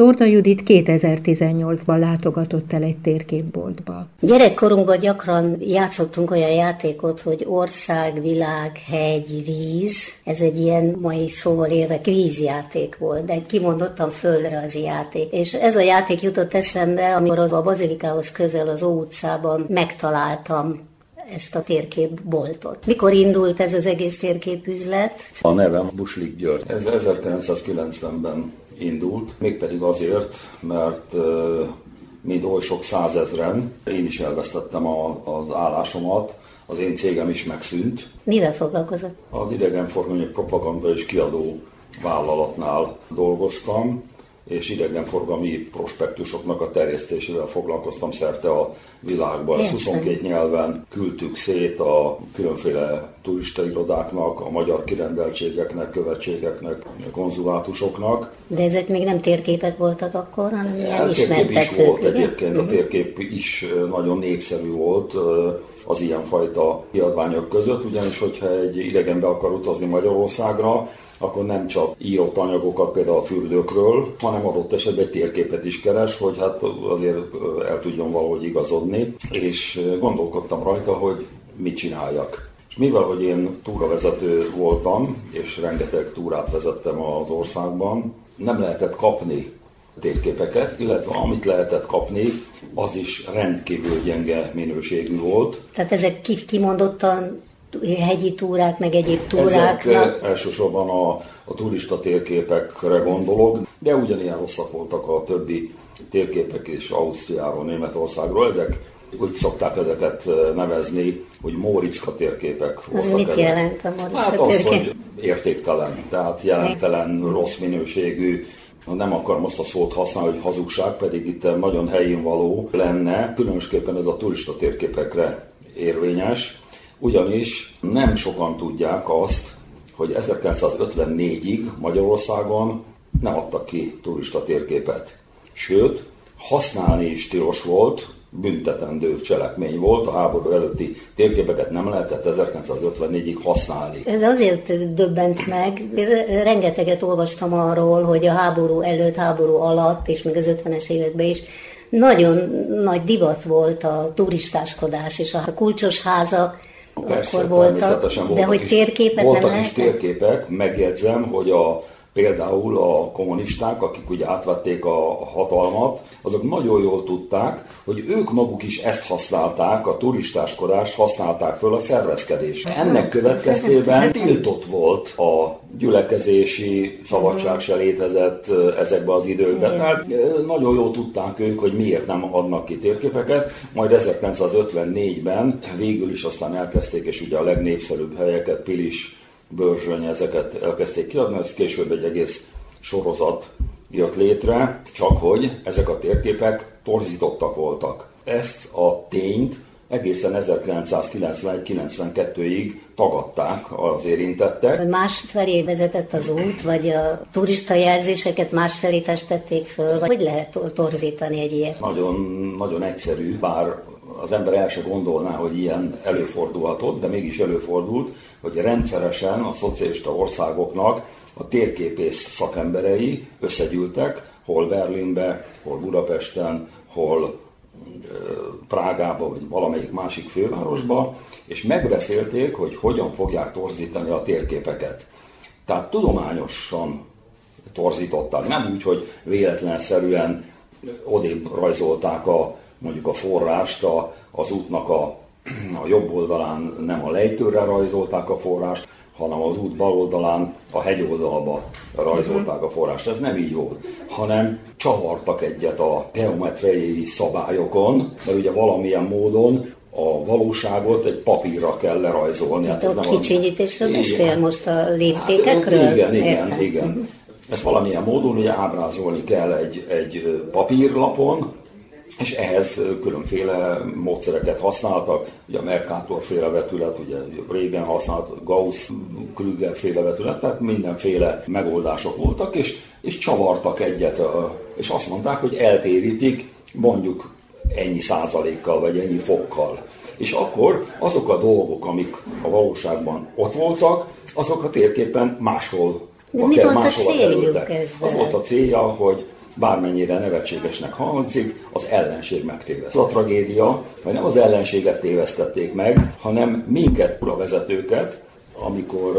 Torda Judit 2018-ban látogatott el egy térképboltba. Gyerekkorunkban gyakran játszottunk olyan játékot, hogy ország, világ, hegy, víz. Ez egy ilyen mai szóval élve vízjáték volt, de kimondottan földrajzi játék. És ez a játék jutott eszembe, amikor az a bazilikához közel az Ó utcában megtaláltam ezt a térképboltot. Mikor indult ez az egész térképüzlet? A nevem Buslik György. Ez 1990-ben indult, mégpedig azért, mert mint oly sok százezren, én is elvesztettem a, az állásomat, az én cégem is megszűnt. Mivel foglalkozott? Az idegenforgalmi propaganda és kiadó vállalatnál dolgoztam, és idegenforgalmi prospektusoknak a terjesztésével foglalkoztam szerte a világban. Ezt 22 nyelven küldtük szét a különféle turistairodáknak, a magyar kirendeltségeknek, követségeknek, konzulátusoknak. De ezek még nem térképek voltak akkor, hanem ilyen hát, ismertetők, is volt ugye? egyébként, a térkép is nagyon népszerű volt az ilyenfajta kiadványok között, ugyanis hogyha egy idegen be akar utazni Magyarországra, akkor nem csak írott anyagokat például a fürdőkről, hanem adott esetben egy térképet is keres, hogy hát azért el tudjon valahogy igazodni, és gondolkodtam rajta, hogy mit csináljak. És mivel, hogy én túravezető voltam, és rengeteg túrát vezettem az országban, nem lehetett kapni térképeket, illetve amit lehetett kapni, az is rendkívül gyenge minőségű volt. Tehát ezek kimondottan hegyi túrák, meg egyéb túrák. Ezek elsősorban a, a turista térképekre gondolok, de ugyanilyen rosszak voltak a többi térképek is Ausztriáról, Németországról. Ezek úgy szokták ezeket nevezni, hogy Móriczka térképek voltak. Az mit ezek. jelent a Móriczka hát az, hogy értéktelen, tehát jelentelen, rossz minőségű, nem akarom azt a szót használni, hogy hazugság, pedig itt nagyon helyén való lenne, különösképpen ez a turista térképekre érvényes ugyanis nem sokan tudják azt, hogy 1954-ig Magyarországon nem adtak ki turista térképet. Sőt, használni is tilos volt, büntetendő cselekmény volt, a háború előtti térképeket nem lehetett 1954-ig használni. Ez azért döbbent meg, rengeteget olvastam arról, hogy a háború előtt, háború alatt, és még az 50-es években is nagyon nagy divat volt a turistáskodás, és a kulcsos házak Persze, akkor voltak, de hogy térképek voltak nem is térképek, megjegyzem, hogy a például a kommunisták, akik ugye átvették a hatalmat, azok nagyon jól tudták, hogy ők maguk is ezt használták, a turistáskodást használták föl a szervezkedésre. Ennek következtében tiltott volt a gyülekezési szabadság se létezett ezekben az időkben. Tehát nagyon jól tudták ők, hogy miért nem adnak ki térképeket, majd 1954-ben végül is aztán elkezdték, és ugye a legnépszerűbb helyeket, Pilis, Börzsöny, ezeket elkezdték kiadni, ez később egy egész sorozat jött létre, csak hogy ezek a térképek torzítottak voltak. Ezt a tényt egészen 1991-92-ig tagadták az érintettek. Másfelé vezetett az út, vagy a turista jelzéseket másfelé festették föl, vagy hogy lehet torzítani egy ilyet? Nagyon, nagyon egyszerű, bár az ember el se gondolná, hogy ilyen előfordulhatott, de mégis előfordult, hogy rendszeresen a szocialista országoknak a térképész szakemberei összegyűltek, hol Berlinbe, hol Budapesten, hol Prágába, vagy valamelyik másik fővárosba, és megbeszélték, hogy hogyan fogják torzítani a térképeket. Tehát tudományosan torzították, nem úgy, hogy véletlenszerűen odébb rajzolták a, mondjuk a forrást, a, az útnak a, a jobb oldalán nem a lejtőre rajzolták a forrást, hanem az út bal oldalán a hegy oldalba rajzolták a forrást. Ez nem így volt, hanem csavartak egyet a geometriai szabályokon, mert ugye valamilyen módon a valóságot egy papírra kell lerajzolni. Hát, hát ott kicsinyítésről beszél most a léptékekről? Hát, igen, igen, Értem. igen. Mhm. Ezt valamilyen módon ugye ábrázolni kell egy, egy papírlapon, és ehhez különféle módszereket használtak, ugye a Mercator féle vetület, ugye régen használt Gauss Krüger féle vetület, tehát mindenféle megoldások voltak, és, és csavartak egyet, és azt mondták, hogy eltérítik mondjuk ennyi százalékkal, vagy ennyi fokkal. És akkor azok a dolgok, amik a valóságban ott voltak, azok a térképen máshol, Mi volt a céljuk ezzel? Az volt a célja, hogy bármennyire nevetségesnek hangzik, az ellenség megtéveszt. A tragédia, hogy nem az ellenséget tévesztették meg, hanem minket, vezetőket, amikor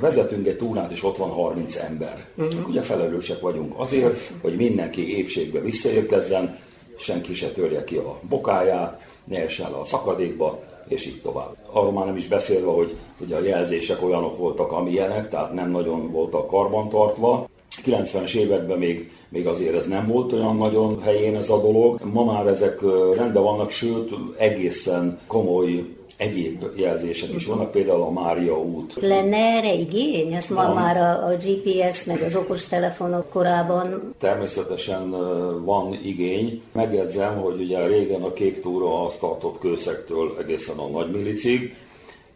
vezetünk egy túrát, és ott van 30 ember. Uh-huh. Ugye felelősek vagyunk azért, hogy mindenki épségbe visszaérkezzen, senki se törje ki a bokáját, ne essen le a szakadékba, és így tovább. Arról már nem is beszélve, hogy ugye a jelzések olyanok voltak, amilyenek, tehát nem nagyon voltak karbantartva. 90-es években még, még azért ez nem volt olyan nagyon helyén ez a dolog. Ma már ezek rendben vannak, sőt egészen komoly egyéb jelzések is vannak, például a Mária út. Lenne erre igény? Hát ma van. már a, a GPS meg az okostelefonok korában. Természetesen van igény. Megjegyzem, hogy ugye régen a kék túra az tartott kőszektől egészen a Nagymilicig,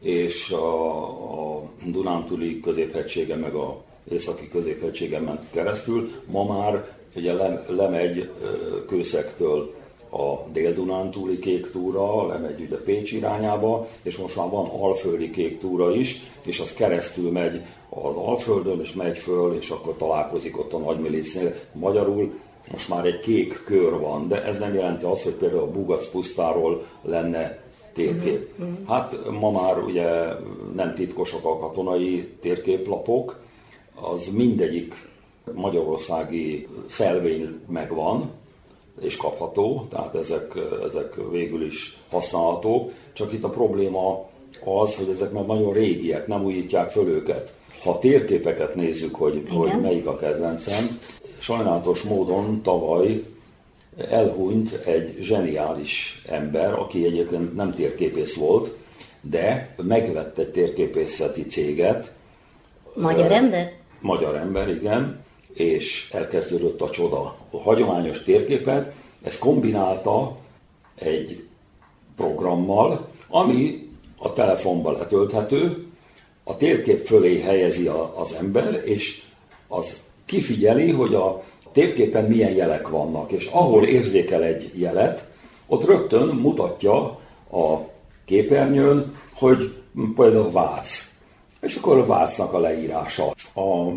és a, a Dunántúli középhegysége meg a északi középhegységen ment keresztül. Ma már ugye lemegy kőszektől a Dél-Dunántúli kék túra, lemegy ugye Pécs irányába, és most már van alföldi kék túra is, és az keresztül megy az Alföldön, és megy föl, és akkor találkozik ott a Nagymilicnél. Magyarul most már egy kék kör van, de ez nem jelenti azt, hogy például a Bugac pusztáról lenne térkép. Hát ma már ugye nem titkosak a katonai térképlapok, az mindegyik magyarországi felvény megvan, és kapható, tehát ezek, ezek végül is használhatók, csak itt a probléma az, hogy ezek már nagyon régiek, nem újítják föl őket. Ha térképeket nézzük, hogy, hogy melyik a kedvencem, sajnálatos módon tavaly elhunyt egy zseniális ember, aki egyébként nem térképész volt, de megvett egy térképészeti céget. Magyar ember? Magyar ember, igen és elkezdődött a csoda. A hagyományos térképet ez kombinálta egy programmal, ami a telefonba letölthető, a térkép fölé helyezi a, az ember, és az kifigyeli, hogy a térképen milyen jelek vannak, és ahol érzékel egy jelet, ott rögtön mutatja a képernyőn, hogy például Vác. És akkor Vácnak a leírása, a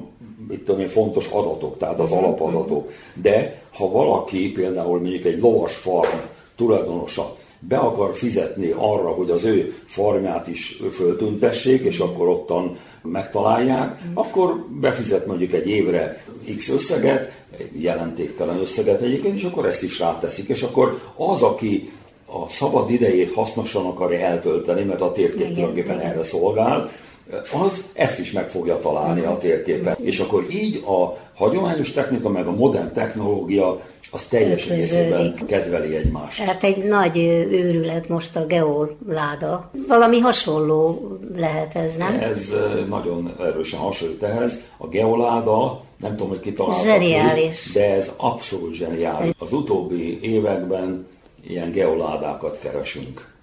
mit tudom én, fontos adatok, tehát az alapadatok. De ha valaki például mondjuk egy lovas farm tulajdonosa be akar fizetni arra, hogy az ő farmját is föltüntessék, és akkor ottan megtalálják, akkor befizet mondjuk egy évre X összeget, jelentéktelen összeget egyébként, és akkor ezt is ráteszik. És akkor az, aki a szabad idejét hasznosan akarja eltölteni, mert a térkép tulajdonképpen erre szolgál, az ezt is meg fogja találni a térképen. És akkor így a hagyományos technika, meg a modern technológia az teljes egészében kedveli egymást. Hát egy nagy őrület most a geoláda. Valami hasonló lehet ez, nem? Ez nagyon erősen hasonlít ehhez. A geoláda, nem tudom, hogy kitalálta Zseniális. de ez abszolút zseniális. Az utóbbi években ilyen geoládákat keresünk.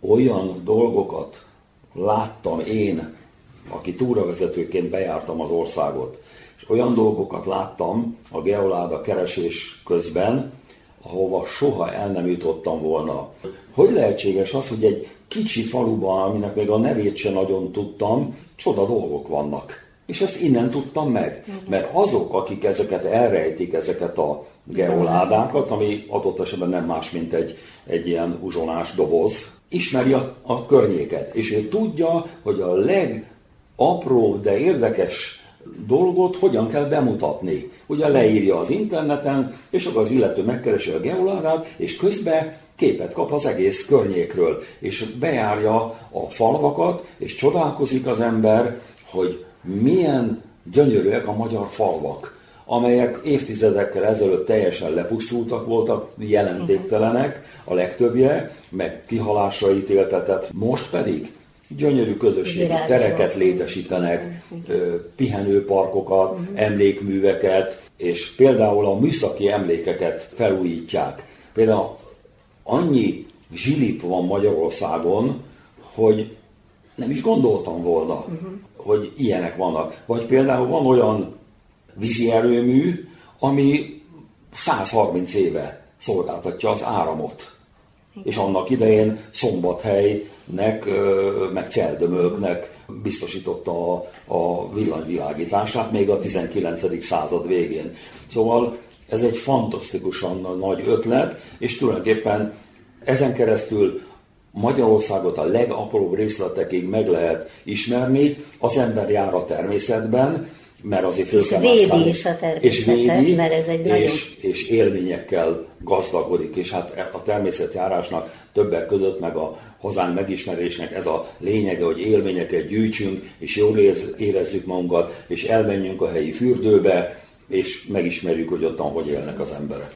Olyan dolgokat láttam én aki túravezetőként bejártam az országot. És olyan dolgokat láttam a geoláda keresés közben, ahova soha el nem jutottam volna. Hogy lehetséges az, hogy egy kicsi faluban, aminek még a nevét sem nagyon tudtam, csoda dolgok vannak. És ezt innen tudtam meg. Mert azok, akik ezeket elrejtik, ezeket a geoládákat, ami adott esetben nem más, mint egy, egy ilyen uzsonás doboz, ismeri a, a környéket. És ő tudja, hogy a leg apró, de érdekes dolgot hogyan kell bemutatni. Ugye leírja az interneten, és akkor az illető megkeresi a geolárát, és közben képet kap az egész környékről, és bejárja a falvakat, és csodálkozik az ember, hogy milyen gyönyörűek a magyar falvak, amelyek évtizedekkel ezelőtt teljesen lepusztultak voltak, jelentéktelenek a legtöbbje, meg kihalásra ítéltetett. Most pedig gyönyörű közösségi Virágzó. tereket létesítenek, pihenőparkokat, uh-huh. emlékműveket, és például a műszaki emlékeket felújítják. Például annyi zsilip van Magyarországon, hogy nem is gondoltam volna, uh-huh. hogy ilyenek vannak. Vagy például van olyan vízi erőmű, ami 130 éve szolgáltatja az áramot. És annak idején Szombathely nek, meg celdömölknek biztosította a, a villanyvilágítását még a 19. század végén. Szóval Ez egy fantasztikusan nagy ötlet, és tulajdonképpen ezen keresztül Magyarországot a legapróbb részletekig meg lehet ismerni, az ember jár a természetben, mert azért föl és kell védi használni. is a természetet, és védi, mert ez egy és, nagyon... és élményekkel gazdagodik, és hát a természetjárásnak többek között, meg a hazánk megismerésnek ez a lényege, hogy élményeket gyűjtsünk, és jól érezzük magunkat, és elmenjünk a helyi fürdőbe, és megismerjük, hogy ottan hogy élnek az emberek.